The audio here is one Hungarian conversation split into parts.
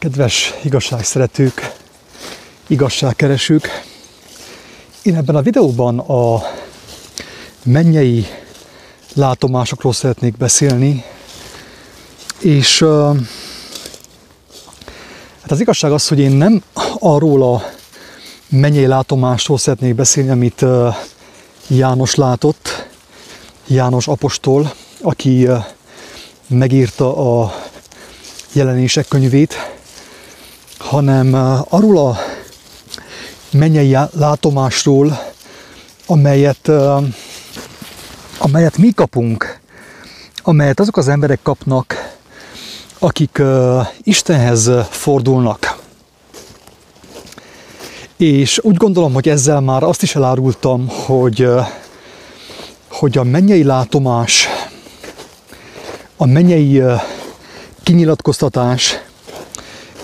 Kedves igazságszeretők, igazságkeresők! Én ebben a videóban a mennyei látomásokról szeretnék beszélni, és hát az igazság az, hogy én nem arról a mennyei látomásról szeretnék beszélni, amit János látott, János apostol, aki megírta a jelenések könyvét, hanem arról a mennyei látomásról, amelyet, amelyet mi kapunk, amelyet azok az emberek kapnak, akik Istenhez fordulnak. És úgy gondolom, hogy ezzel már azt is elárultam, hogy, hogy a mennyei látomás, a mennyei kinyilatkoztatás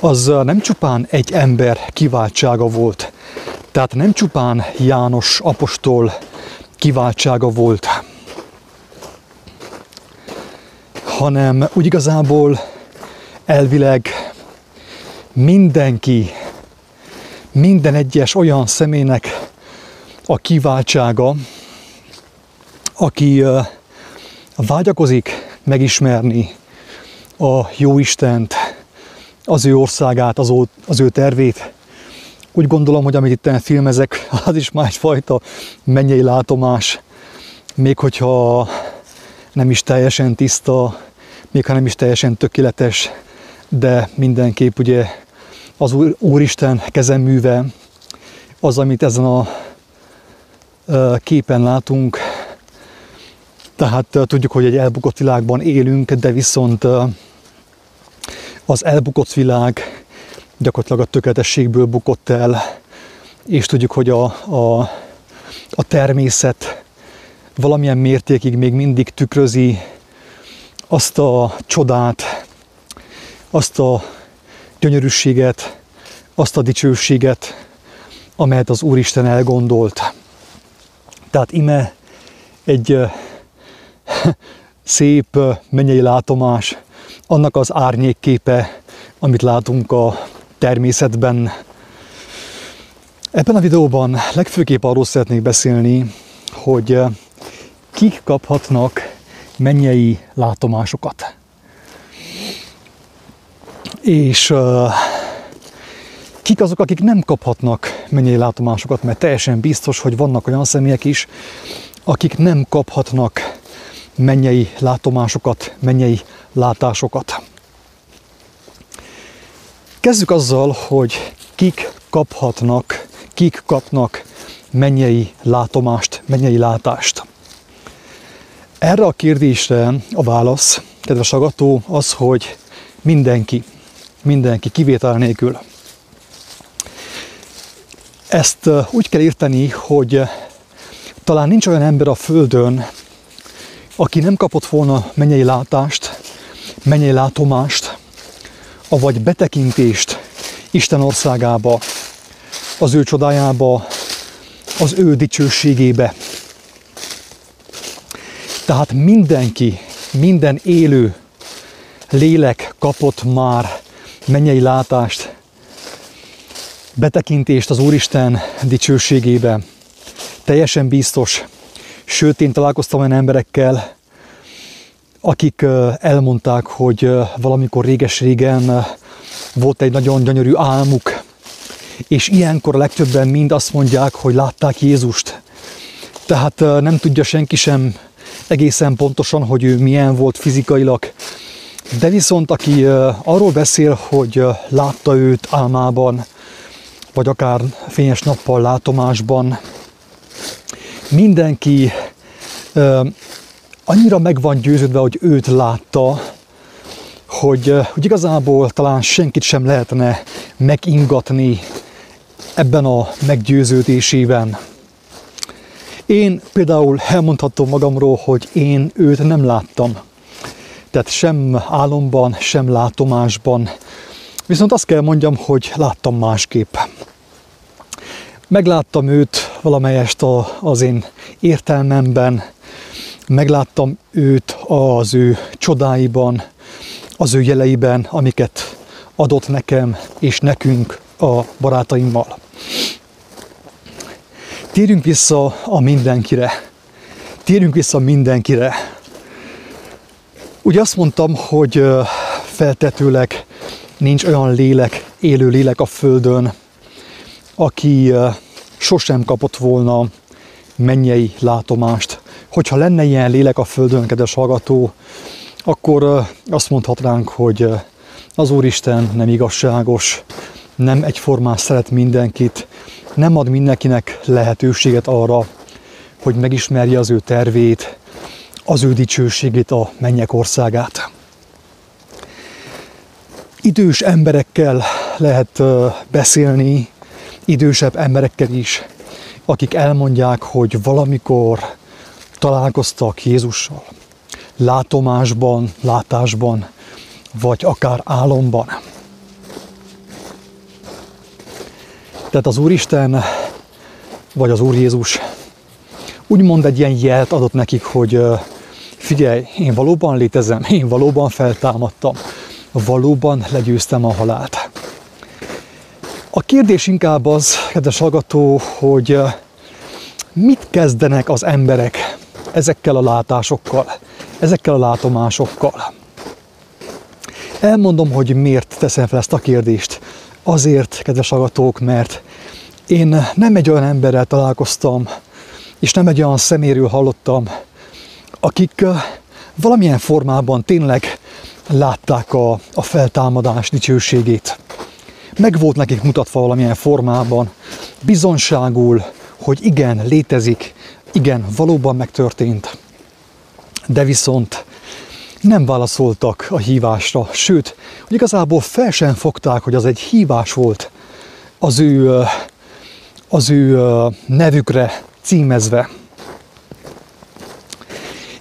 az nem csupán egy ember kiváltsága volt, tehát nem csupán János apostol kiváltsága volt, hanem úgy igazából elvileg mindenki, minden egyes olyan személynek a kiváltsága, aki vágyakozik megismerni a jó Istent, az ő országát, az az ő tervét. Úgy gondolom, hogy amit itt filmezek, az is már egyfajta mennyei látomás, még hogyha nem is teljesen tiszta, még ha nem is teljesen tökéletes, de mindenképp ugye az Úr, Úristen kezeműve, az, amit ezen a képen látunk, tehát tudjuk, hogy egy elbukott világban élünk, de viszont az elbukott világ gyakorlatilag a tökéletességből bukott el, és tudjuk, hogy a, a, a természet valamilyen mértékig még mindig tükrözi azt a csodát, azt a gyönyörűséget, azt a dicsőséget, amelyet az Úristen elgondolt. Tehát ime egy szép mennyei látomás, annak az árnyékképe, amit látunk a természetben. Ebben a videóban legfőképp arról szeretnék beszélni, hogy eh, kik kaphatnak mennyei látomásokat. És uh, kik azok, akik nem kaphatnak mennyei látomásokat, mert teljesen biztos, hogy vannak olyan személyek is, akik nem kaphatnak mennyei látomásokat, mennyei látásokat. Kezdjük azzal, hogy kik kaphatnak, kik kapnak mennyei látomást, mennyei látást. Erre a kérdésre a válasz, kedves agató, az, hogy mindenki, mindenki kivétel nélkül. Ezt úgy kell érteni, hogy talán nincs olyan ember a Földön, aki nem kapott volna mennyei látást, mennyei látomást, avagy betekintést Isten országába, az ő csodájába, az ő dicsőségébe. Tehát mindenki, minden élő lélek kapott már mennyei látást, betekintést az Úristen dicsőségébe. Teljesen biztos, Sőt, én találkoztam olyan emberekkel, akik elmondták, hogy valamikor réges-régen volt egy nagyon gyönyörű álmuk, és ilyenkor a legtöbben mind azt mondják, hogy látták Jézust. Tehát nem tudja senki sem egészen pontosan, hogy ő milyen volt fizikailag. De viszont aki arról beszél, hogy látta őt álmában, vagy akár fényes nappal látomásban, mindenki annyira meg van győződve, hogy őt látta, hogy, uh, hogy igazából talán senkit sem lehetne megingatni ebben a meggyőződésében. Én például elmondhatom magamról, hogy én őt nem láttam. Tehát sem álomban, sem látomásban. Viszont azt kell mondjam, hogy láttam másképp. Megláttam őt valamelyest az én értelmemben, megláttam őt az ő csodáiban, az ő jeleiben, amiket adott nekem és nekünk a barátaimmal. Térjünk vissza a mindenkire. Térjünk vissza mindenkire. Ugye azt mondtam, hogy feltetőleg nincs olyan lélek, élő lélek a Földön, aki sosem kapott volna mennyei látomást. Hogyha lenne ilyen lélek a Földön, kedves hallgató, akkor azt mondhatnánk, hogy az Úristen nem igazságos, nem egyformán szeret mindenkit, nem ad mindenkinek lehetőséget arra, hogy megismerje az ő tervét, az ő dicsőségét, a mennyek országát. Idős emberekkel lehet beszélni, idősebb emberekkel is, akik elmondják, hogy valamikor találkoztak Jézussal, látomásban, látásban, vagy akár álomban. Tehát az Úristen, vagy az Úr Jézus úgymond egy ilyen jelt adott nekik, hogy figyelj, én valóban létezem, én valóban feltámadtam, valóban legyőztem a halált. A kérdés inkább az, kedves hallgató, hogy mit kezdenek az emberek ezekkel a látásokkal, ezekkel a látomásokkal. Elmondom, hogy miért teszem fel ezt a kérdést. Azért, kedves hallgatók, mert én nem egy olyan emberrel találkoztam, és nem egy olyan szeméről hallottam, akik valamilyen formában tényleg látták a, a feltámadás dicsőségét. Meg volt nekik mutatva valamilyen formában, bizonságul, hogy igen, létezik, igen, valóban megtörtént. De viszont nem válaszoltak a hívásra, sőt, hogy igazából fel sem fogták, hogy az egy hívás volt az ő, az ő nevükre címezve.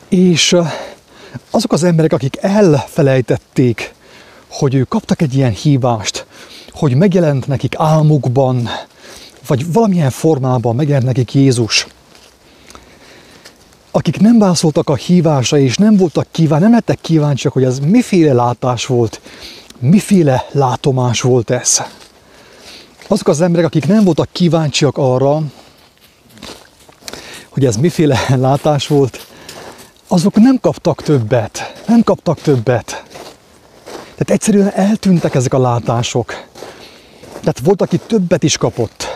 És azok az emberek, akik elfelejtették, hogy ők kaptak egy ilyen hívást, hogy megjelent nekik álmukban, vagy valamilyen formában megjelent nekik Jézus, akik nem válaszoltak a hívásra, és nem voltak kíván, nem lettek kíváncsiak, hogy ez miféle látás volt, miféle látomás volt ez. Azok az emberek, akik nem voltak kíváncsiak arra, hogy ez miféle látás volt, azok nem kaptak többet. Nem kaptak többet. Tehát egyszerűen eltűntek ezek a látások. Tehát volt, aki többet is kapott.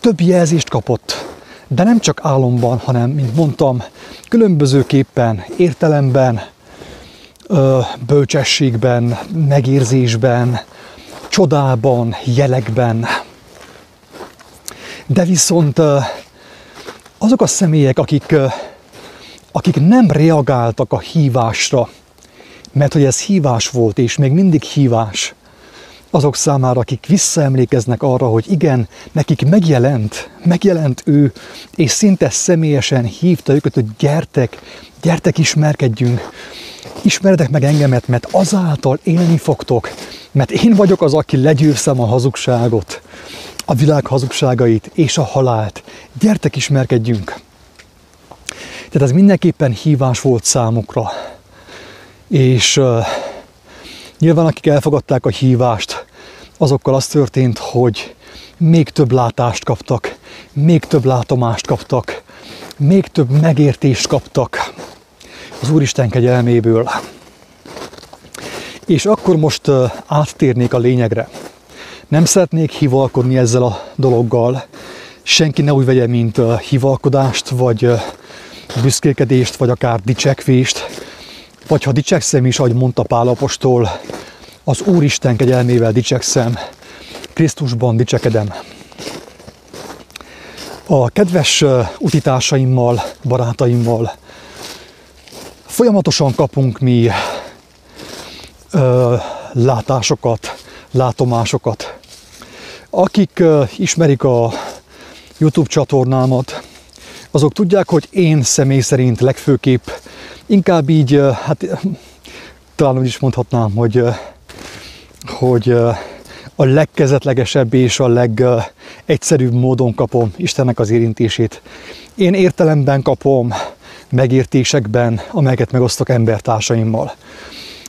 Több jelzést kapott. De nem csak álomban, hanem, mint mondtam, különbözőképpen, értelemben, bölcsességben, megérzésben, csodában, jelekben. De viszont azok a személyek, akik, akik nem reagáltak a hívásra, mert hogy ez hívás volt, és még mindig hívás, azok számára, akik visszaemlékeznek arra, hogy igen, nekik megjelent, megjelent ő, és szinte személyesen hívta őket, hogy gyertek, gyertek ismerkedjünk, ismertek meg engemet, mert azáltal élni fogtok, mert én vagyok az, aki legyőztem a hazugságot, a világ hazugságait és a halált. Gyertek ismerkedjünk! Tehát ez mindenképpen hívás volt számukra. És uh, nyilván akik elfogadták a hívást, azokkal az történt, hogy még több látást kaptak, még több látomást kaptak, még több megértést kaptak az Úristen kegyelméből. És akkor most áttérnék a lényegre. Nem szeretnék hivalkodni ezzel a dologgal. Senki ne úgy vegye, mint hivalkodást, vagy büszkékedést, vagy akár dicsekvést. Vagy ha dicsekszem is, ahogy mondta Pálapostól, az Úristen kegyelmével dicsekszem, Krisztusban dicsekedem. A kedves utitársaimmal, barátaimmal folyamatosan kapunk mi ö, látásokat, látomásokat. Akik uh, ismerik a YouTube csatornámat, azok tudják, hogy én személy szerint legfőképp inkább így, hát talán úgy is mondhatnám, hogy, hogy a legkezetlegesebb és a legegyszerűbb módon kapom Istennek az érintését. Én értelemben kapom, megértésekben, amelyeket megosztok embertársaimmal.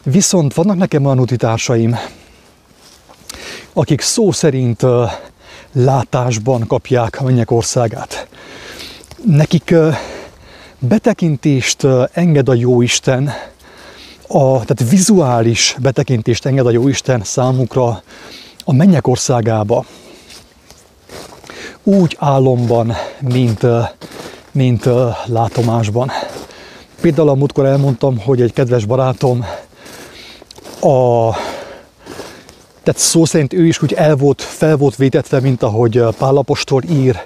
Viszont vannak nekem olyan utitársaim, akik szó szerint látásban kapják a mennyek országát. Nekik betekintést enged a Jóisten, a, tehát vizuális betekintést enged a Jóisten számukra a mennyek országába. Úgy álomban, mint, mint látomásban. Például a múltkor elmondtam, hogy egy kedves barátom a tehát szó szerint ő is úgy el volt, fel volt vétetve, mint ahogy Pálapostól ír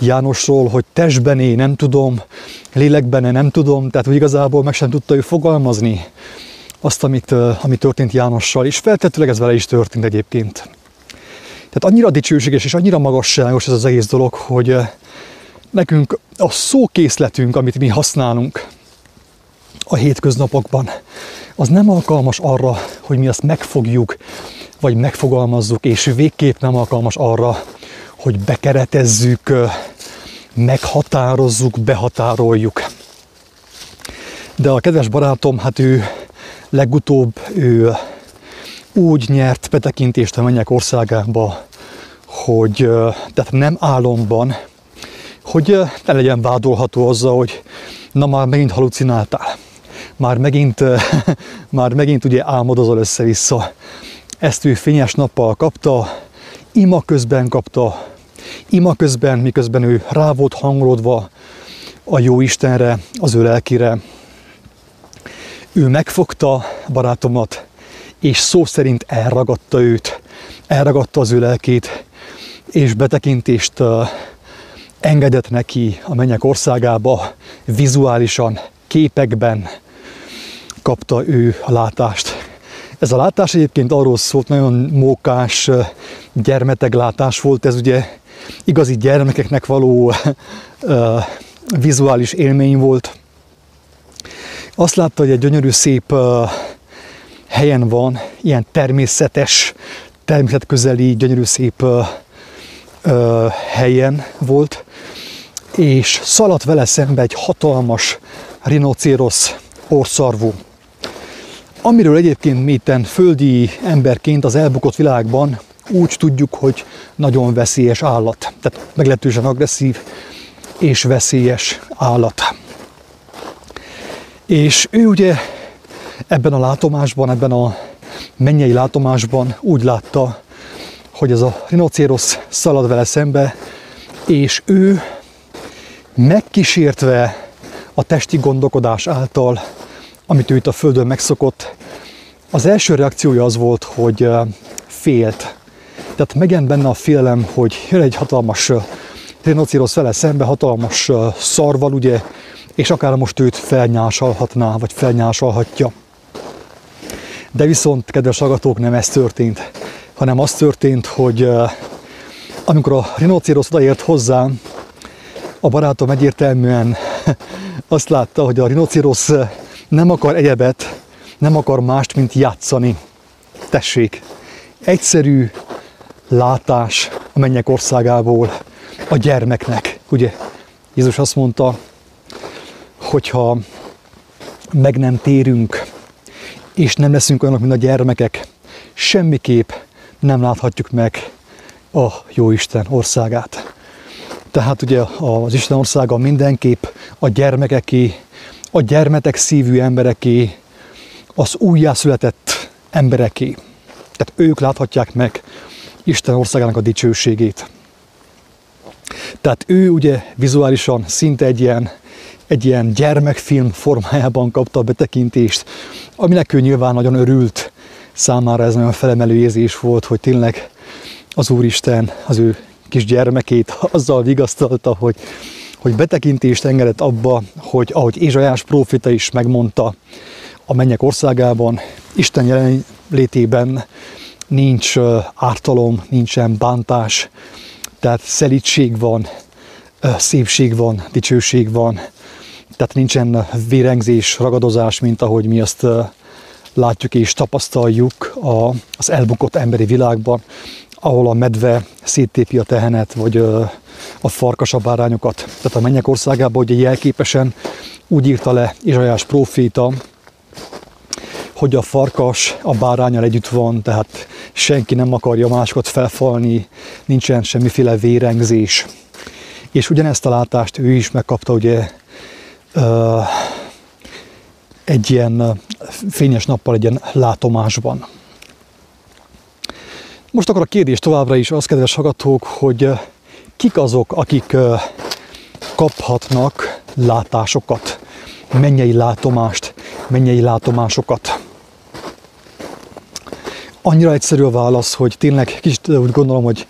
Jánosról, hogy testben én nem tudom, lélekben én nem tudom, tehát hogy igazából meg sem tudta ő fogalmazni azt, amit, ami történt Jánossal, és feltetőleg ez vele is történt egyébként. Tehát annyira dicsőséges és annyira magasságos ez az egész dolog, hogy nekünk a szókészletünk, amit mi használunk a hétköznapokban, az nem alkalmas arra, hogy mi azt megfogjuk, vagy megfogalmazzuk, és végképp nem alkalmas arra, hogy bekeretezzük, meghatározzuk, behatároljuk. De a kedves barátom, hát ő legutóbb ő úgy nyert betekintést a mennyek országába, hogy tehát nem álomban, hogy ne legyen vádolható azzal, hogy na már megint halucináltál, már megint, már megint ugye álmodozol össze-vissza. Ezt ő fényes nappal kapta, ima közben kapta, ima közben, miközben ő rá volt hangolódva a jó Istenre, az ő lelkire. Ő megfogta barátomat, és szó szerint elragadta őt, elragadta az ő lelkét, és betekintést engedett neki a mennyek országába, vizuálisan, képekben kapta ő a látást. Ez a látás egyébként arról szólt, nagyon mókás gyermeteglátás volt, ez ugye igazi gyermekeknek való vizuális élmény volt. Azt látta, hogy egy gyönyörű, szép helyen van, ilyen természetes, természetközeli, gyönyörű, szép helyen volt, és szaladt vele szembe egy hatalmas rinocérosz orszarvú amiről egyébként mi itten földi emberként az elbukott világban úgy tudjuk, hogy nagyon veszélyes állat. Tehát meglehetősen agresszív és veszélyes állat. És ő ugye ebben a látomásban, ebben a mennyei látomásban úgy látta, hogy ez a rinocérosz szalad vele szembe, és ő megkísértve a testi gondolkodás által amit ő itt a Földön megszokott, az első reakciója az volt, hogy félt. Tehát megjelent benne a félelem, hogy jön egy hatalmas rinocérosz vele szembe, hatalmas szarval, ugye, és akár most őt felnyásalhatná, vagy felnyásalhatja. De viszont, kedves hallgatók, nem ez történt, hanem az történt, hogy amikor a rinocérosz odaért hozzám, a barátom egyértelműen azt látta, hogy a rinocérosz nem akar egyebet, nem akar mást, mint játszani. Tessék, egyszerű látás a mennyek országából a gyermeknek. Ugye Jézus azt mondta, hogyha meg nem térünk, és nem leszünk olyanok, mint a gyermekek, semmiképp nem láthatjuk meg a Jóisten országát. Tehát ugye az Isten országa mindenképp a gyermekeké, a gyermetek szívű embereké, az újjászületett embereké. Tehát ők láthatják meg Isten országának a dicsőségét. Tehát ő ugye vizuálisan szinte egy ilyen, egy ilyen gyermekfilm formájában kapta a betekintést, aminek ő nyilván nagyon örült. Számára ez nagyon felemelő érzés volt, hogy tényleg az Úristen az ő kis gyermekét azzal vigasztalta, hogy hogy betekintést engedett abba, hogy ahogy Ézsajás prófita is megmondta, a mennyek országában, Isten jelenlétében nincs ártalom, nincsen bántás, tehát szelítség van, szépség van, dicsőség van, tehát nincsen vérengzés, ragadozás, mint ahogy mi azt látjuk és tapasztaljuk az elbukott emberi világban, ahol a medve széttépi a tehenet, vagy a farkasabb bárányokat. Tehát a mennyek országában ugye jelképesen úgy írta le Izsajás próféta, hogy a farkas a bárányal együtt van, tehát senki nem akarja másokat felfalni, nincsen semmiféle vérengzés. És ugyanezt a látást ő is megkapta ugye egy ilyen fényes nappal, egy ilyen látomásban. Most akkor a kérdés továbbra is az, kedves hallgatók, hogy kik azok, akik kaphatnak látásokat, mennyei látomást, mennyei látomásokat. Annyira egyszerű a válasz, hogy tényleg kicsit úgy gondolom, hogy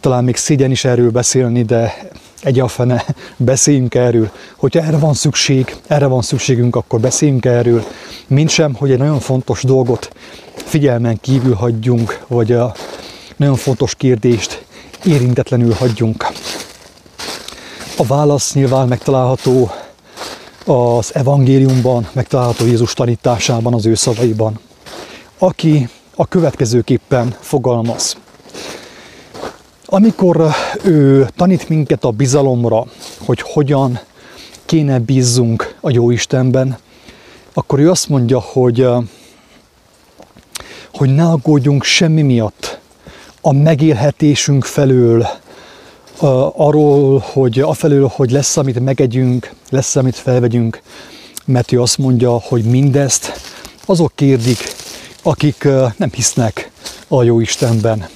talán még szégyen is erről beszélni, de egyáltalán beszéljünk erről. Hogyha erre van szükség, erre van szükségünk, akkor beszéljünk erről. Mint sem, hogy egy nagyon fontos dolgot figyelmen kívül hagyjunk, vagy a nagyon fontos kérdést érintetlenül hagyjunk. A válasz nyilván megtalálható az evangéliumban, megtalálható Jézus tanításában, az ő szavaiban, aki a következőképpen fogalmaz. Amikor ő tanít minket a bizalomra, hogy hogyan kéne bízzunk a jó Istenben, akkor ő azt mondja, hogy, hogy ne aggódjunk semmi miatt a megélhetésünk felől, arról, hogy afelől, hogy lesz, amit megegyünk, lesz, amit felvegyünk, mert ő azt mondja, hogy mindezt azok kérdik, akik nem hisznek a jó Istenben.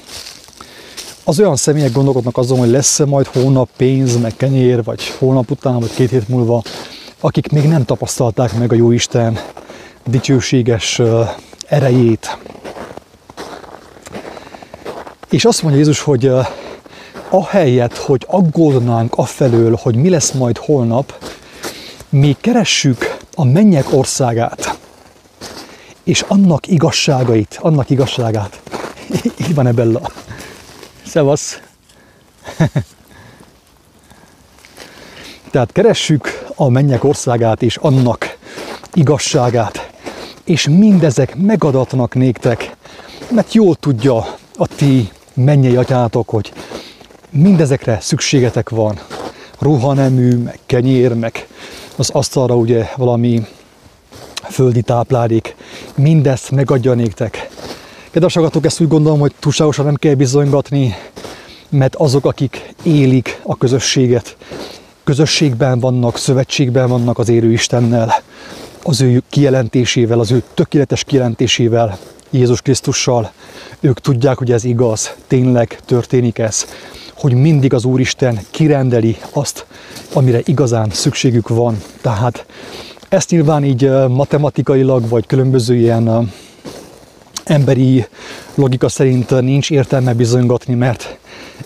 Az olyan személyek gondolkodnak azon, hogy lesz-e majd hónap pénz, meg kenyér, vagy hónap után, vagy két hét múlva, akik még nem tapasztalták meg a jó Isten dicsőséges erejét. És azt mondja Jézus, hogy ahelyett, hogy aggódnánk afelől, hogy mi lesz majd holnap, mi keressük a mennyek országát, és annak igazságait, annak igazságát. Így van-e Bella? Szevasz! Tehát keressük a mennyek országát és annak igazságát, és mindezek megadatnak néktek, mert jól tudja a ti mennyei atyátok, hogy mindezekre szükségetek van. Ruhanemű, meg kenyér, meg az asztalra ugye valami földi táplálék, mindezt megadja néktek. Kedves agatok, ezt úgy gondolom, hogy túlságosan nem kell bizonygatni, mert azok, akik élik a közösséget, közösségben vannak, szövetségben vannak az érő Istennel, az ő kijelentésével, az ő tökéletes kijelentésével, Jézus Krisztussal, ők tudják, hogy ez igaz, tényleg történik ez, hogy mindig az Úristen kirendeli azt, amire igazán szükségük van. Tehát ezt nyilván így matematikailag, vagy különböző ilyen emberi logika szerint nincs értelme bizonygatni, mert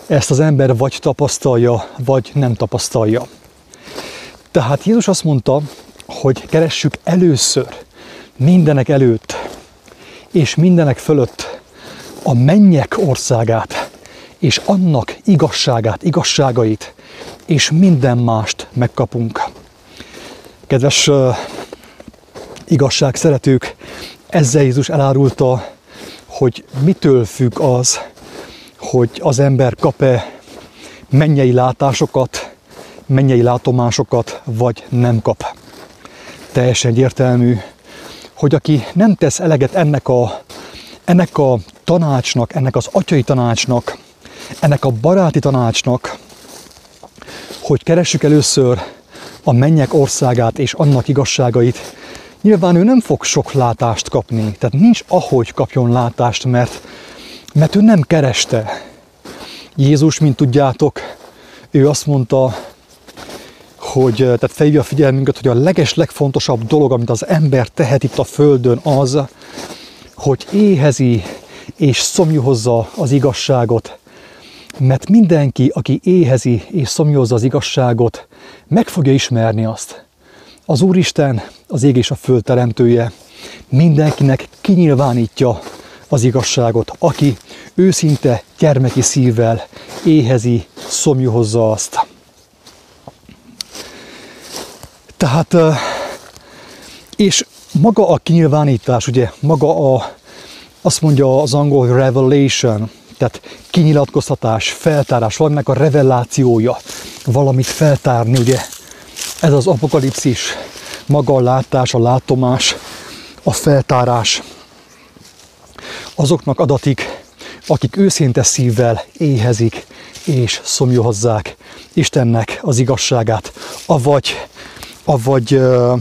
ezt az ember vagy tapasztalja, vagy nem tapasztalja. Tehát Jézus azt mondta, hogy keressük először, mindenek előtt, és mindenek fölött a mennyek országát, és annak igazságát, igazságait, és minden mást megkapunk. Kedves uh, igazság szeretők, ezzel Jézus elárulta, hogy mitől függ az, hogy az ember kap-e mennyei látásokat, mennyei látomásokat, vagy nem kap. Teljesen egyértelmű, hogy aki nem tesz eleget ennek a, ennek a tanácsnak, ennek az atyai tanácsnak, ennek a baráti tanácsnak, hogy keressük először a mennyek országát és annak igazságait, nyilván ő nem fog sok látást kapni, tehát nincs ahogy kapjon látást, mert, mert ő nem kereste. Jézus, mint tudjátok, ő azt mondta, hogy tehát felhívja a figyelmünket, hogy a leges, legfontosabb dolog, amit az ember tehet itt a Földön az, hogy éhezi és szomjuhozza az igazságot, mert mindenki, aki éhezi és szomjózza az igazságot, meg fogja ismerni azt. Az Úristen, az ég és a föld teremtője, mindenkinek kinyilvánítja az igazságot, aki őszinte gyermeki szívvel éhezi, szomjuhozza azt. Tehát, és maga a kinyilvánítás, ugye, maga a, azt mondja az angol revelation, tehát kinyilatkoztatás, feltárás, valaminek a revelációja, valamit feltárni, ugye? Ez az apokalipszis, maga a látás, a látomás, a feltárás. Azoknak adatik, akik őszinte szívvel éhezik és szomjóhozzák Istennek az igazságát, avagy, avagy uh,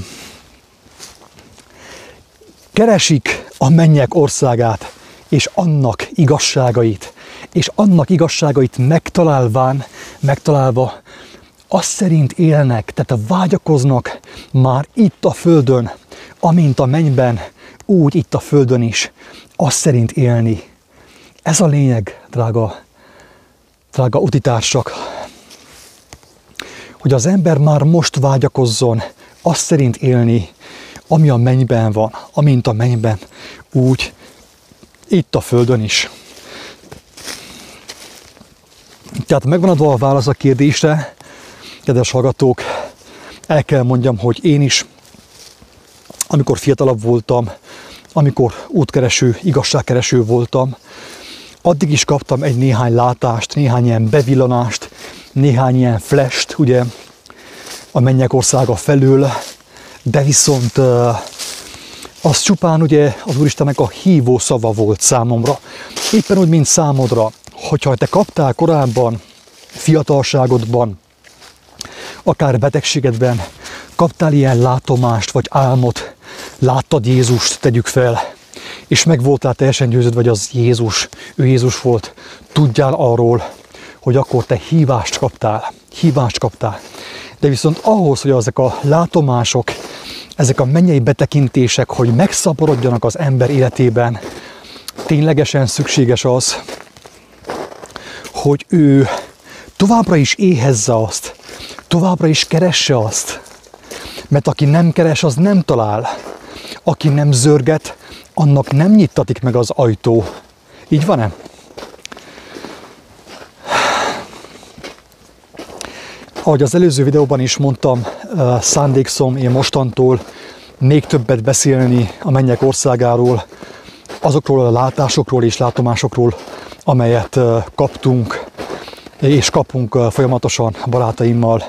keresik a mennyek országát, és annak igazságait, és annak igazságait megtalálván, megtalálva, azt szerint élnek, tehát vágyakoznak már itt a földön, amint a mennyben, úgy itt a földön is, azt szerint élni. Ez a lényeg, drága, drága utitársak, hogy az ember már most vágyakozzon azt szerint élni, ami a mennyben van, amint a mennyben, úgy itt a földön is. Tehát megvan adva a válasz a kérdésre, kedves hallgatók, el kell mondjam, hogy én is, amikor fiatalabb voltam, amikor útkereső, igazságkereső voltam, addig is kaptam egy néhány látást, néhány ilyen bevillanást, néhány ilyen flash ugye, a mennyek országa felől, de viszont az csupán ugye az Úristennek a hívó szava volt számomra. Éppen úgy, mint számodra, hogyha te kaptál korábban, fiatalságodban, akár betegségedben, kaptál ilyen látomást vagy álmot, láttad Jézust, tegyük fel, és meg voltál teljesen győződve, hogy az Jézus, ő Jézus volt, tudjál arról, hogy akkor te hívást kaptál, hívást kaptál. De viszont ahhoz, hogy ezek a látomások, ezek a mennyei betekintések, hogy megszaporodjanak az ember életében, ténylegesen szükséges az, hogy ő továbbra is éhezze azt, továbbra is keresse azt. Mert aki nem keres, az nem talál. Aki nem zörget, annak nem nyittatik meg az ajtó. Így van-e? Ahogy az előző videóban is mondtam, szándékszom én mostantól még többet beszélni a mennyek országáról, azokról a látásokról és látomásokról, amelyet kaptunk és kapunk folyamatosan barátaimmal,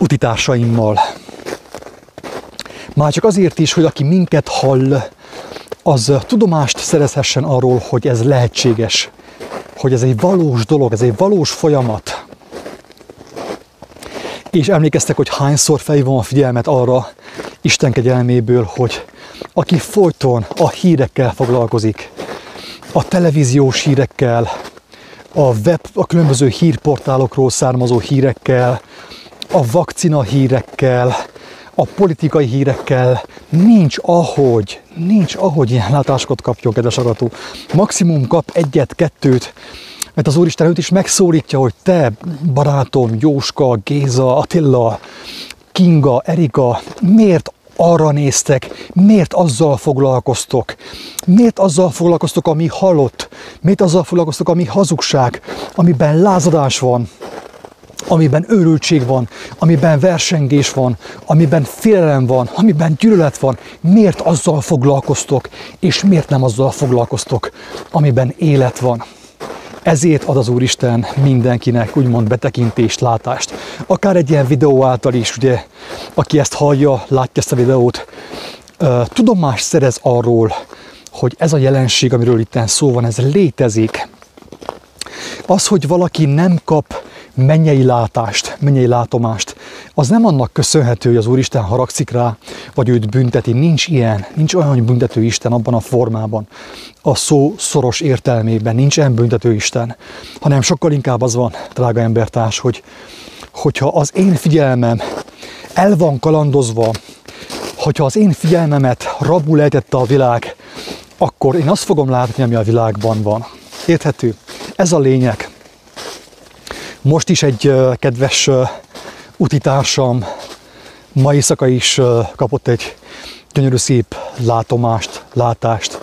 utitársaimmal. Már csak azért is, hogy aki minket hall, az tudomást szerezhessen arról, hogy ez lehetséges, hogy ez egy valós dolog, ez egy valós folyamat. És emlékeztek, hogy hányszor felhívom a figyelmet arra Isten kegyelméből, hogy aki folyton a hírekkel foglalkozik, a televíziós hírekkel, a web, a különböző hírportálokról származó hírekkel, a vakcina hírekkel, a politikai hírekkel, nincs ahogy, nincs ahogy ilyen látásokat kapjon, kedves arató. Maximum kap egyet, kettőt, mert az Úristen őt is megszólítja, hogy te, barátom, Jóska, Géza, Attila, Kinga, Erika, miért arra néztek, miért azzal foglalkoztok, miért azzal foglalkoztok, ami halott, miért azzal foglalkoztok, ami hazugság, amiben lázadás van, amiben őrültség van, amiben versengés van, amiben félelem van, amiben gyűlölet van, miért azzal foglalkoztok, és miért nem azzal foglalkoztok, amiben élet van. Ezért ad az Úristen mindenkinek úgymond betekintést, látást. Akár egy ilyen videó által is, ugye, aki ezt hallja, látja ezt a videót, tudomást szerez arról, hogy ez a jelenség, amiről itt szó van, ez létezik. Az, hogy valaki nem kap mennyei látást, mennyei látomást, az nem annak köszönhető, hogy az Úristen haragszik rá, vagy őt bünteti. Nincs ilyen, nincs olyan, hogy büntető Isten abban a formában, a szó szoros értelmében, nincs ilyen büntető Isten, hanem sokkal inkább az van, drága embertárs, hogy hogyha az én figyelmem el van kalandozva, hogyha az én figyelmemet rabul ejtette a világ, akkor én azt fogom látni, ami a világban van. Érthető? Ez a lényeg. Most is egy kedves utitársam ma éjszaka is kapott egy gyönyörű szép látomást, látást.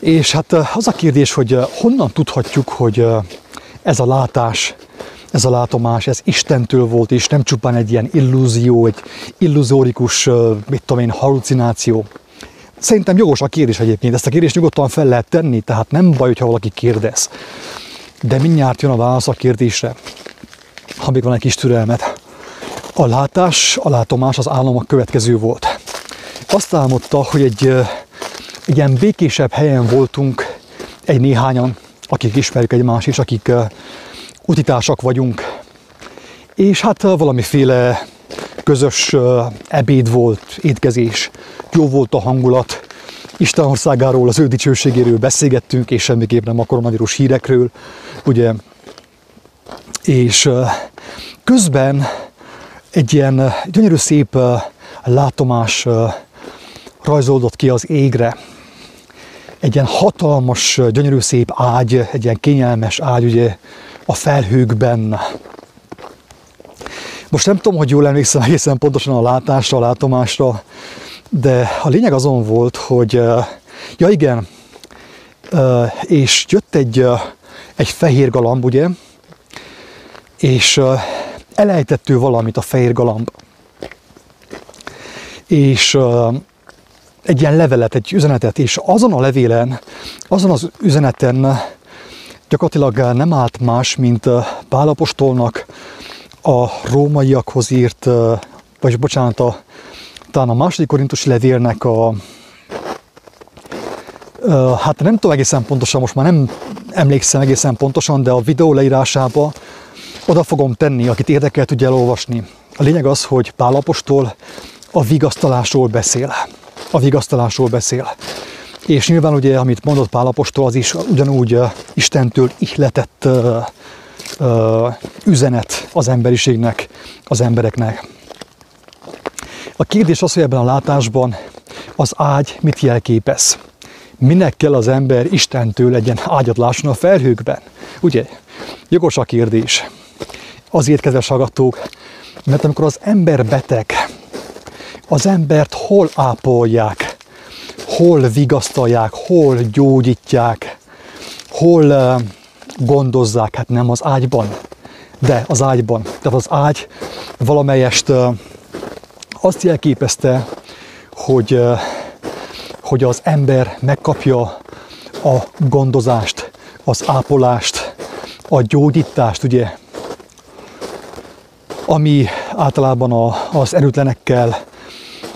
És hát az a kérdés, hogy honnan tudhatjuk, hogy ez a látás, ez a látomás, ez Istentől volt, és nem csupán egy ilyen illúzió, egy illuzórikus, mit tudom én, halucináció. Szerintem jogos a kérdés egyébként, ezt a kérdést nyugodtan fel lehet tenni, tehát nem baj, ha valaki kérdez. De mindjárt jön a válasz a kérdésre, ha még van egy kis türelmet. A látás, a látomás az állam következő volt. azt álmodta, hogy egy, egy ilyen békésebb helyen voltunk, egy néhányan, akik ismerjük egymást, és akik utitársak vagyunk, és hát valamiféle közös ebéd volt, étkezés, jó volt a hangulat, Isten országáról, az ő dicsőségéről beszélgettünk, és semmiképp nem a koronavírus hírekről, ugye. És közben egy ilyen gyönyörű szép látomás rajzolódott ki az égre. Egy ilyen hatalmas, gyönyörű szép ágy, egy ilyen kényelmes ágy, ugye a felhőkben. Most nem tudom, hogy jól emlékszem egészen pontosan a látásra, a látomásra, de a lényeg azon volt, hogy ja igen, és jött egy, egy fehér galamb, ugye, és elejtettő valamit a fehér galamb. És egy ilyen levelet, egy üzenetet, és azon a levélen, azon az üzeneten gyakorlatilag nem állt más, mint Pálapostolnak a rómaiakhoz írt, vagy bocsánat, a, talán a második korintus levélnek a, hát nem tudom egészen pontosan, most már nem emlékszem egészen pontosan, de a videó leírásába oda fogom tenni, akit érdekel, tudja elolvasni. A lényeg az, hogy Pálapostól a vigasztalásról beszél. A vigasztalásról beszél. És nyilván ugye, amit mondott Pálapostól, az is ugyanúgy Istentől ihletett uh, uh, üzenet az emberiségnek, az embereknek. A kérdés az, hogy ebben a látásban az ágy mit jelképez. Minek kell az ember Istentől legyen ágyat lásson a felhőkben? Ugye? Jogos a kérdés. Azért, kedves hallgatók, mert amikor az ember beteg, az embert hol ápolják, hol vigasztalják, hol gyógyítják, hol gondozzák, hát nem az ágyban, de az ágyban. Tehát az ágy valamelyest azt jelképezte, hogy, hogy az ember megkapja a gondozást, az ápolást, a gyógyítást, ugye, ami általában a, az erőtlenekkel,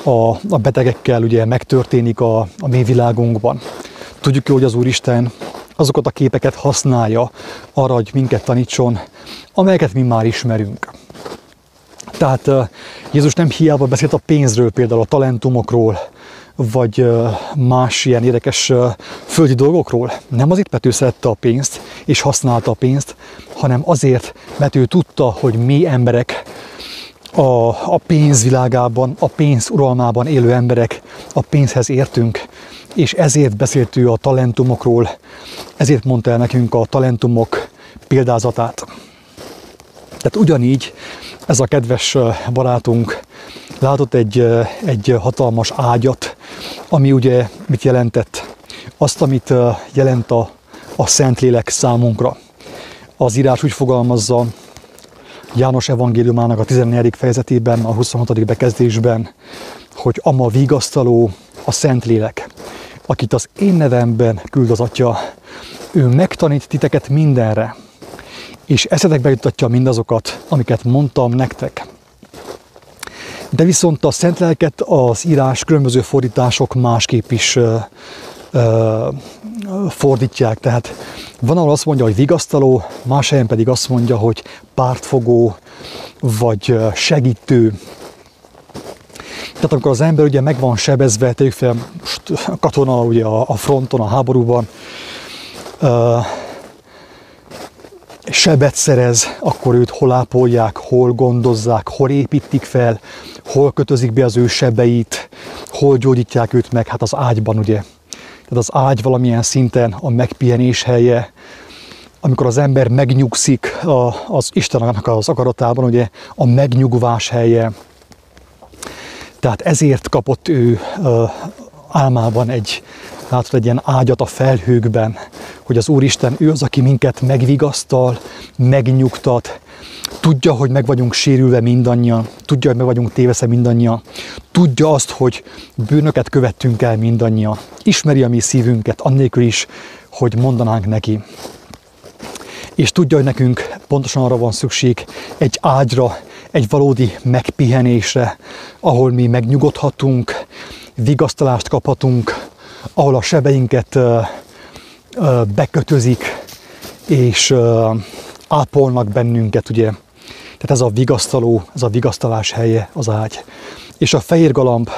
a, a betegekkel ugye megtörténik a, a mi világunkban. Tudjuk, hogy az Úristen azokat a képeket használja arra, hogy minket tanítson, amelyeket mi már ismerünk. Tehát Jézus nem hiába beszélt a pénzről, például a talentumokról, vagy más ilyen érdekes földi dolgokról. Nem azért, mert ő szerette a pénzt, és használta a pénzt, hanem azért, mert ő tudta, hogy mi emberek a, a pénzvilágában, a pénz uralmában élő emberek a pénzhez értünk, és ezért beszélt ő a talentumokról, ezért mondta el nekünk a talentumok példázatát. Tehát ugyanígy ez a kedves barátunk látott egy, egy hatalmas ágyat, ami ugye mit jelentett? Azt, amit jelent a, a Szentlélek számunkra. Az írás úgy fogalmazza, János evangéliumának a 14. fejezetében, a 26. bekezdésben, hogy ama vigasztaló a Szentlélek, akit az én nevemben küld az Atya, ő megtanít titeket mindenre, és eszetekbe jutatja mindazokat, amiket mondtam nektek. De viszont a Szent Lelket az írás különböző fordítások másképp is ö, ö, fordítják. Tehát van, ahol azt mondja, hogy vigasztaló, más helyen pedig azt mondja, hogy pártfogó, vagy segítő. Tehát amikor az ember ugye meg van sebezve, tegyük fel, most katona ugye a fronton, a háborúban, sebet szerez, akkor őt hol ápolják, hol gondozzák, hol építik fel, hol kötözik be az ő sebeit, hol gyógyítják őt meg, hát az ágyban ugye. Tehát az ágy valamilyen szinten a megpihenés helye, amikor az ember megnyugszik az Istennek az akaratában, ugye a megnyugvás helye. Tehát ezért kapott ő álmában egy, látod, egy ilyen ágyat a felhőkben, hogy az Úristen ő az, aki minket megvigasztal, megnyugtat, tudja, hogy meg vagyunk sérülve mindannyian, tudja, hogy meg vagyunk téveszve mindannyian, tudja azt, hogy bűnöket követtünk el mindannyian, ismeri a mi szívünket, annélkül is, hogy mondanánk neki. És tudja, hogy nekünk pontosan arra van szükség egy ágyra, egy valódi megpihenésre, ahol mi megnyugodhatunk, vigasztalást kaphatunk, ahol a sebeinket bekötözik, és ápolnak bennünket, ugye. Tehát ez a vigasztaló, ez a vigasztalás helye az ágy. És a fehér galamb,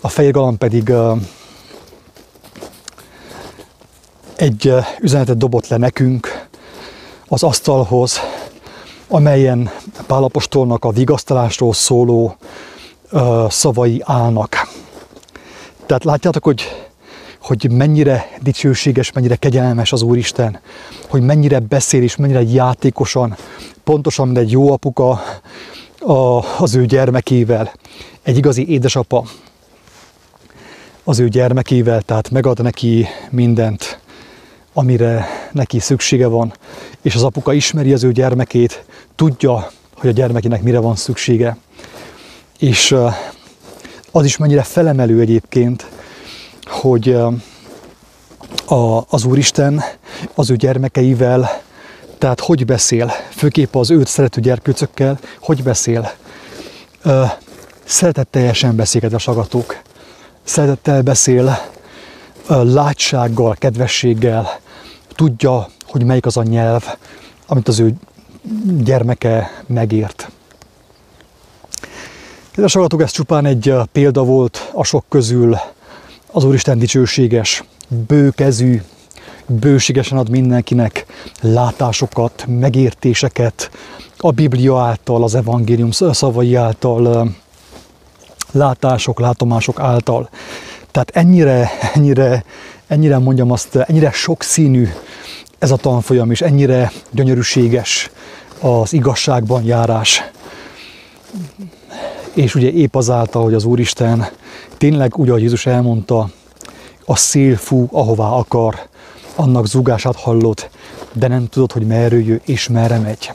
a fehér galamb pedig egy üzenetet dobott le nekünk az asztalhoz, amelyen Pálapostolnak a vigasztalásról szóló szavai állnak. Tehát látjátok, hogy, hogy mennyire dicsőséges, mennyire kegyelmes az Úristen, hogy mennyire beszél és mennyire játékosan, pontosan, mint egy jó apuka a, az ő gyermekével, egy igazi édesapa az ő gyermekével, tehát megad neki mindent, amire neki szüksége van, és az apuka ismeri az ő gyermekét, tudja, hogy a gyermekének mire van szüksége. És az is mennyire felemelő egyébként, hogy a, az Úristen az ő gyermekeivel, tehát hogy beszél, főképp az őt szerető gyerkőcökkel, hogy beszél. Szeretetteljesen beszélget a sagatók. Szeretettel beszél, látsággal, kedvességgel, tudja, hogy melyik az a nyelv, amit az ő gyermeke megért. Kedves hallgatók, ez csupán egy példa volt a sok közül. Az Úristen dicsőséges, bőkezű, bőségesen ad mindenkinek látásokat, megértéseket a Biblia által, az evangélium szavai által, látások, látomások által. Tehát ennyire, ennyire, ennyire mondjam azt, ennyire sokszínű ez a tanfolyam, és ennyire gyönyörűséges az igazságban járás. És ugye épp azáltal, hogy az Úristen tényleg úgy, ahogy Jézus elmondta, a szél fú, ahová akar, annak zúgását hallott, de nem tudod, hogy merről jö és merre megy.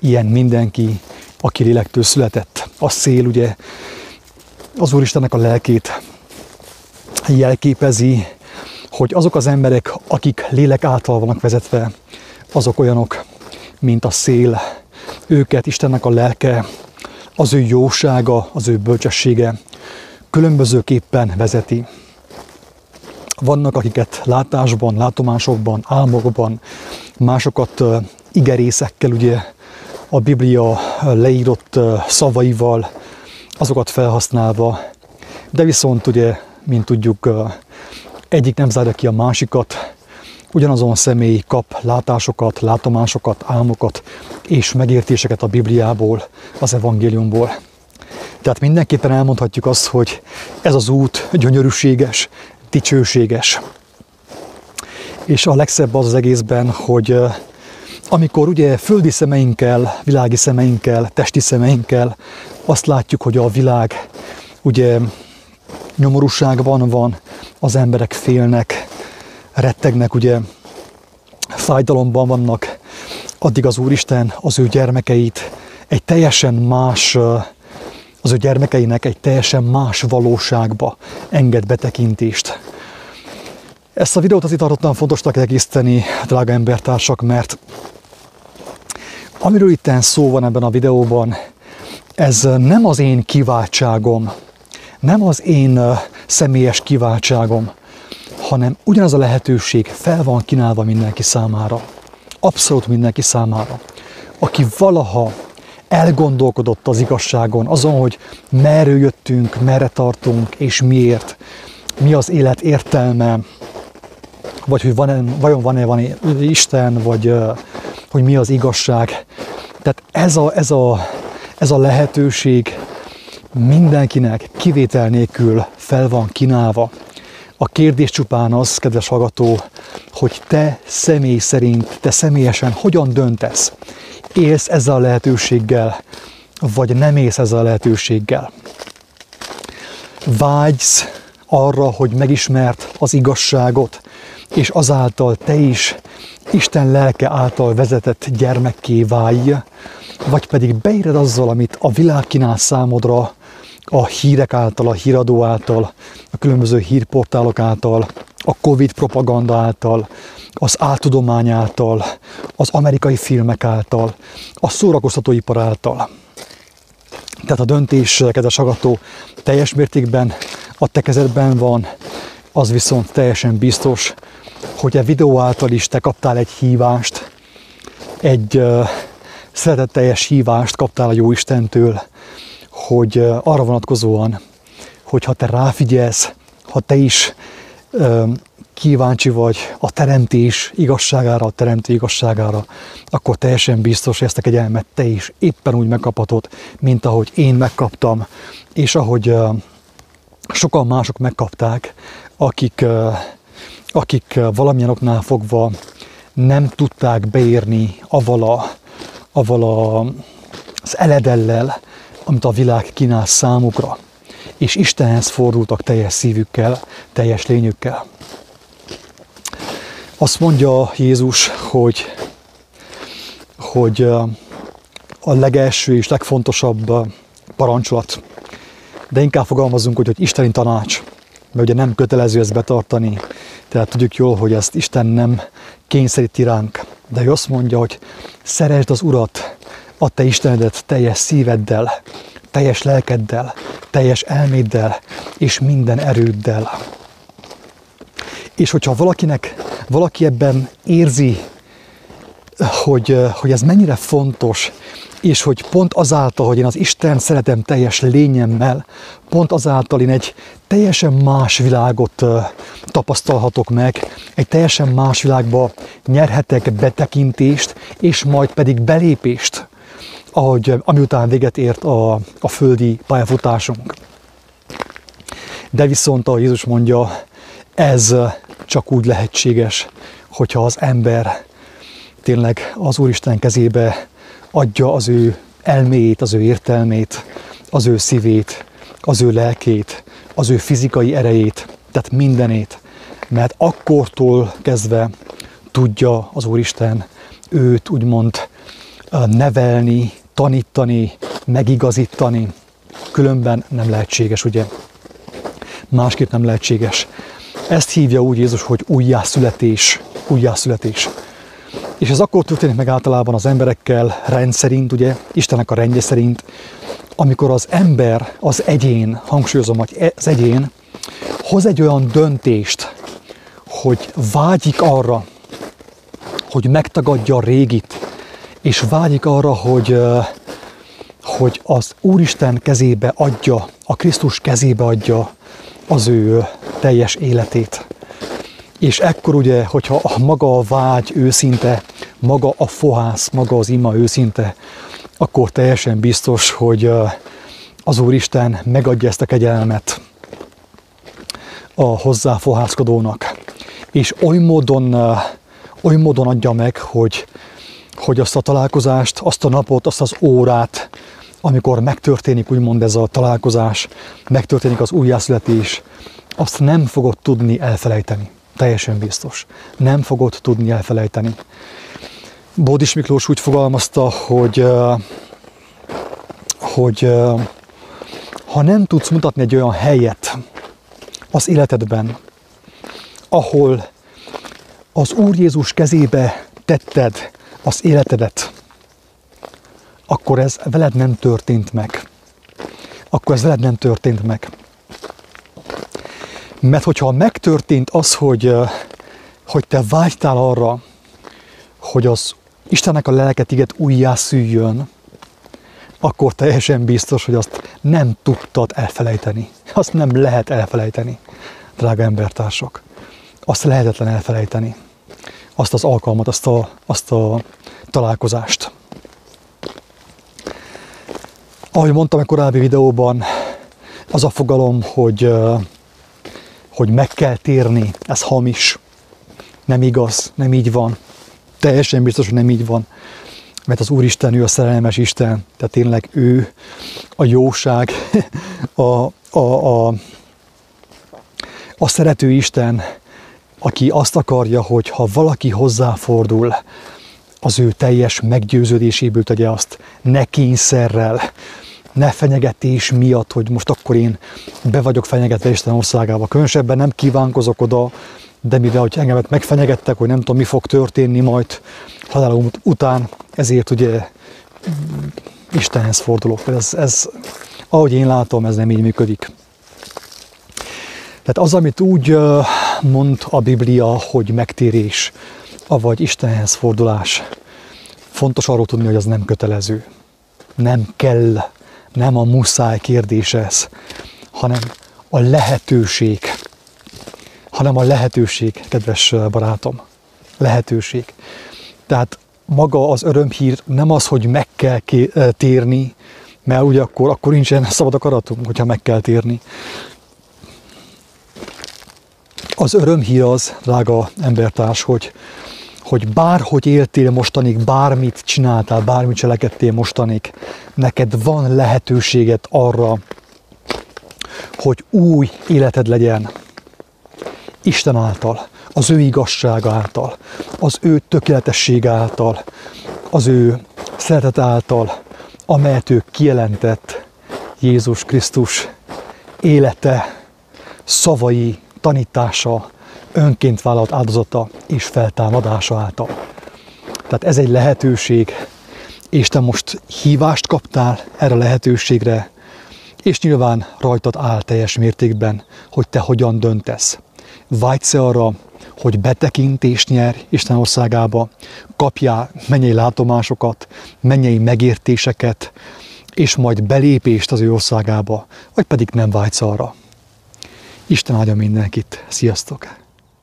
Ilyen mindenki, aki lélektől született. A szél ugye az Úristennek a lelkét jelképezi, hogy azok az emberek, akik lélek által vannak vezetve, azok olyanok, mint a szél. Őket Istennek a lelke, az ő jósága, az ő bölcsessége különbözőképpen vezeti. Vannak, akiket látásban, látomásokban, álmokban, másokat igerészekkel, ugye a Biblia leírott szavaival, azokat felhasználva, de viszont ugye, mint tudjuk, egyik nem zárja ki a másikat, ugyanazon személy kap látásokat, látomásokat, álmokat és megértéseket a Bibliából, az evangéliumból. Tehát mindenképpen elmondhatjuk azt, hogy ez az út gyönyörűséges, dicsőséges. És a legszebb az az egészben, hogy amikor ugye földi szemeinkkel, világi szemeinkkel, testi szemeinkkel azt látjuk, hogy a világ ugye nyomorúságban van, az emberek félnek, rettegnek, ugye fájdalomban vannak, addig az Úristen az ő gyermekeit egy teljesen más, az ő gyermekeinek egy teljesen más valóságba enged betekintést. Ezt a videót azért tartottam fontosnak egészteni, drága embertársak, mert amiről itt szó van ebben a videóban, ez nem az én kiváltságom, nem az én személyes kiváltságom, hanem ugyanaz a lehetőség fel van kínálva mindenki számára. Abszolút mindenki számára. Aki valaha elgondolkodott az igazságon, azon, hogy merről jöttünk, merre tartunk, és miért, mi az élet értelme, vagy hogy van-e, vajon van-e van Isten, vagy hogy mi az igazság. Tehát ez a, ez a, ez a lehetőség mindenkinek kivétel nélkül fel van kínálva. A kérdés csupán az, kedves hallgató, hogy te személy szerint, te személyesen hogyan döntesz? Élsz ezzel a lehetőséggel, vagy nem élsz ezzel a lehetőséggel? Vágysz arra, hogy megismert az igazságot, és azáltal te is Isten lelke által vezetett gyermekké válj, vagy pedig beéred azzal, amit a világ kínál számodra, a hírek által, a híradó által, a különböző hírportálok által, a Covid propaganda által, az áltudomány által, az amerikai filmek által, a szórakoztatóipar által. Tehát a döntés, kedves agató, teljes mértékben a te kezedben van, az viszont teljesen biztos, hogy a videó által is te kaptál egy hívást, egy uh, szeretetteljes hívást kaptál a Jóistentől, hogy arra vonatkozóan, hogy ha te ráfigyelsz, ha te is kíváncsi vagy a teremtés igazságára, a teremtő igazságára, akkor teljesen biztos, hogy ezt a kegyelmet te is éppen úgy megkaphatod, mint ahogy én megkaptam, és ahogy sokan mások megkapták, akik, akik valamilyen oknál fogva nem tudták beírni avval, a, avval a, az eledellel, amit a világ kínál számukra, és Istenhez fordultak teljes szívükkel, teljes lényükkel. Azt mondja Jézus, hogy, hogy a legelső és legfontosabb parancsolat, de inkább fogalmazunk, hogy, hogy isteni tanács, mert ugye nem kötelező ezt betartani, tehát tudjuk jól, hogy ezt Isten nem kényszeríti ránk, de ő azt mondja, hogy szeresd az Urat, a te Istenedet teljes szíveddel, teljes lelkeddel, teljes elméddel és minden erőddel. És hogyha valakinek, valaki ebben érzi, hogy, hogy ez mennyire fontos, és hogy pont azáltal, hogy én az Isten szeretem teljes lényemmel, pont azáltal én egy teljesen más világot tapasztalhatok meg, egy teljesen más világba nyerhetek betekintést, és majd pedig belépést, ahogy, amiután véget ért a, a földi pályafutásunk. De viszont, ahogy Jézus mondja, ez csak úgy lehetséges, hogyha az ember tényleg az Úristen kezébe adja az ő elméjét, az ő értelmét, az ő szívét, az ő lelkét, az ő fizikai erejét, tehát mindenét. Mert akkortól kezdve tudja az Úristen őt úgymond nevelni, tanítani, megigazítani. Különben nem lehetséges, ugye? Másképp nem lehetséges. Ezt hívja úgy Jézus, hogy újjászületés. Újjászületés. És ez akkor történik meg általában az emberekkel rendszerint, ugye, Istennek a rendje szerint, amikor az ember, az egyén, hangsúlyozom, hogy az egyén hoz egy olyan döntést, hogy vágyik arra, hogy megtagadja a régit, és vágyik arra, hogy, hogy az Úristen kezébe adja, a Krisztus kezébe adja az ő teljes életét. És ekkor ugye, hogyha maga a vágy őszinte, maga a fohász, maga az ima őszinte, akkor teljesen biztos, hogy az Úristen megadja ezt a kegyelmet a hozzáfohászkodónak. És oly módon, oly módon adja meg, hogy, hogy azt a találkozást, azt a napot, azt az órát, amikor megtörténik úgymond ez a találkozás, megtörténik az újjászületés, azt nem fogod tudni elfelejteni. Teljesen biztos. Nem fogod tudni elfelejteni. Bódis Miklós úgy fogalmazta, hogy, hogy ha nem tudsz mutatni egy olyan helyet az életedben, ahol az Úr Jézus kezébe tetted az életedet, akkor ez veled nem történt meg. Akkor ez veled nem történt meg. Mert hogyha megtörtént az, hogy, hogy te vágytál arra, hogy az Istennek a lelke téged újjászüljön, akkor teljesen biztos, hogy azt nem tudtad elfelejteni. Azt nem lehet elfelejteni, drága embertársak. Azt lehetetlen elfelejteni. Azt az alkalmat, azt a, azt a találkozást. Ahogy mondtam a korábbi videóban, az a fogalom, hogy, hogy meg kell térni, ez hamis. Nem igaz, nem így van. Teljesen biztos, hogy nem így van. Mert az Úristen, ő a szerelmes Isten, tehát tényleg ő a jóság, a, a, a, a szerető Isten, aki azt akarja, hogy ha valaki hozzáfordul, az ő teljes meggyőződéséből tegye azt, ne kényszerrel, ne fenyegetés miatt, hogy most akkor én be vagyok fenyegetve Isten országába. Különösebben nem kívánkozok oda, de mivel hogy engemet megfenyegettek, hogy nem tudom, mi fog történni majd halálom után, ezért ugye Istenhez fordulok. Ez, ez, ahogy én látom, ez nem így működik. Tehát az, amit úgy mond a Biblia, hogy megtérés, avagy Istenhez fordulás, fontos arról tudni, hogy az nem kötelező. Nem kell, nem a muszáj kérdés ez, hanem a lehetőség. Hanem a lehetőség, kedves barátom. Lehetőség. Tehát maga az örömhír nem az, hogy meg kell térni, mert ugye akkor, akkor nincsen szabad akaratunk, hogyha meg kell térni. Az örömhír az, drága embertárs, hogy, hogy bárhogy éltél mostanig, bármit csináltál, bármit cselekedtél mostanig, neked van lehetőséged arra, hogy új életed legyen. Isten által, az ő igazság által, az ő tökéletesség által, az ő szeretet által, amelyet ő kijelentett Jézus Krisztus élete, szavai, tanítása, önként vállalt áldozata és feltámadása által. Tehát ez egy lehetőség, és te most hívást kaptál erre a lehetőségre, és nyilván rajtad áll teljes mértékben, hogy te hogyan döntesz. Vágysz arra, hogy betekintést nyer Isten országába, kapjál mennyei látomásokat, mennyei megértéseket, és majd belépést az ő országába, vagy pedig nem vágysz arra. Isten áldja mindenkit. Sziasztok!